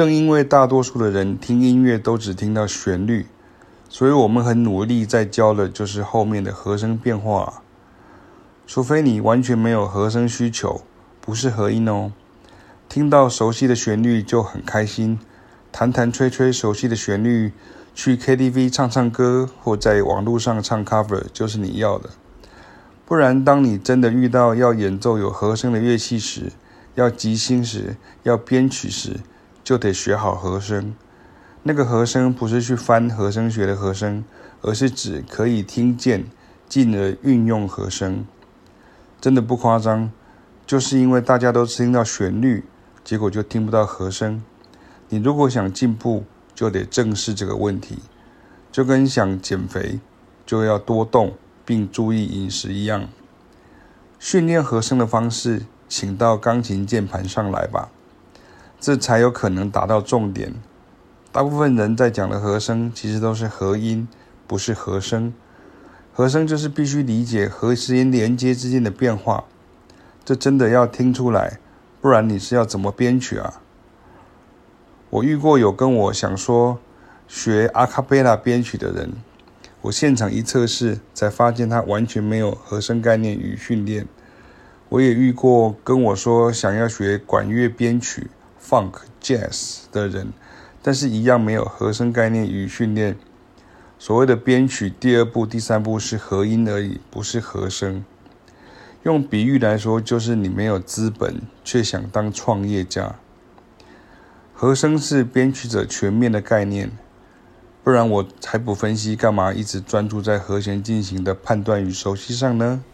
正因为大多数的人听音乐都只听到旋律，所以我们很努力在教的就是后面的和声变化。除非你完全没有和声需求，不是和音哦。听到熟悉的旋律就很开心，弹弹吹吹熟悉的旋律，去 KTV 唱唱歌或在网络上唱 cover 就是你要的。不然，当你真的遇到要演奏有和声的乐器时，要即兴时，要编曲时，就得学好和声，那个和声不是去翻和声学的和声，而是指可以听见，进而运用和声。真的不夸张，就是因为大家都听到旋律，结果就听不到和声。你如果想进步，就得正视这个问题，就跟想减肥，就要多动并注意饮食一样。训练和声的方式，请到钢琴键盘上来吧。这才有可能达到重点。大部分人在讲的和声，其实都是和音，不是和声。和声就是必须理解和音连接之间的变化。这真的要听出来，不然你是要怎么编曲啊？我遇过有跟我想说学阿卡贝拉编曲的人，我现场一测试，才发现他完全没有和声概念与训练。我也遇过跟我说想要学管乐编曲。Funk Jazz 的人，但是一样没有和声概念与训练。所谓的编曲，第二步、第三步是和音而已，不是和声。用比喻来说，就是你没有资本，却想当创业家。和声是编曲者全面的概念，不然我还不分析，干嘛一直专注在和弦进行的判断与熟悉上呢？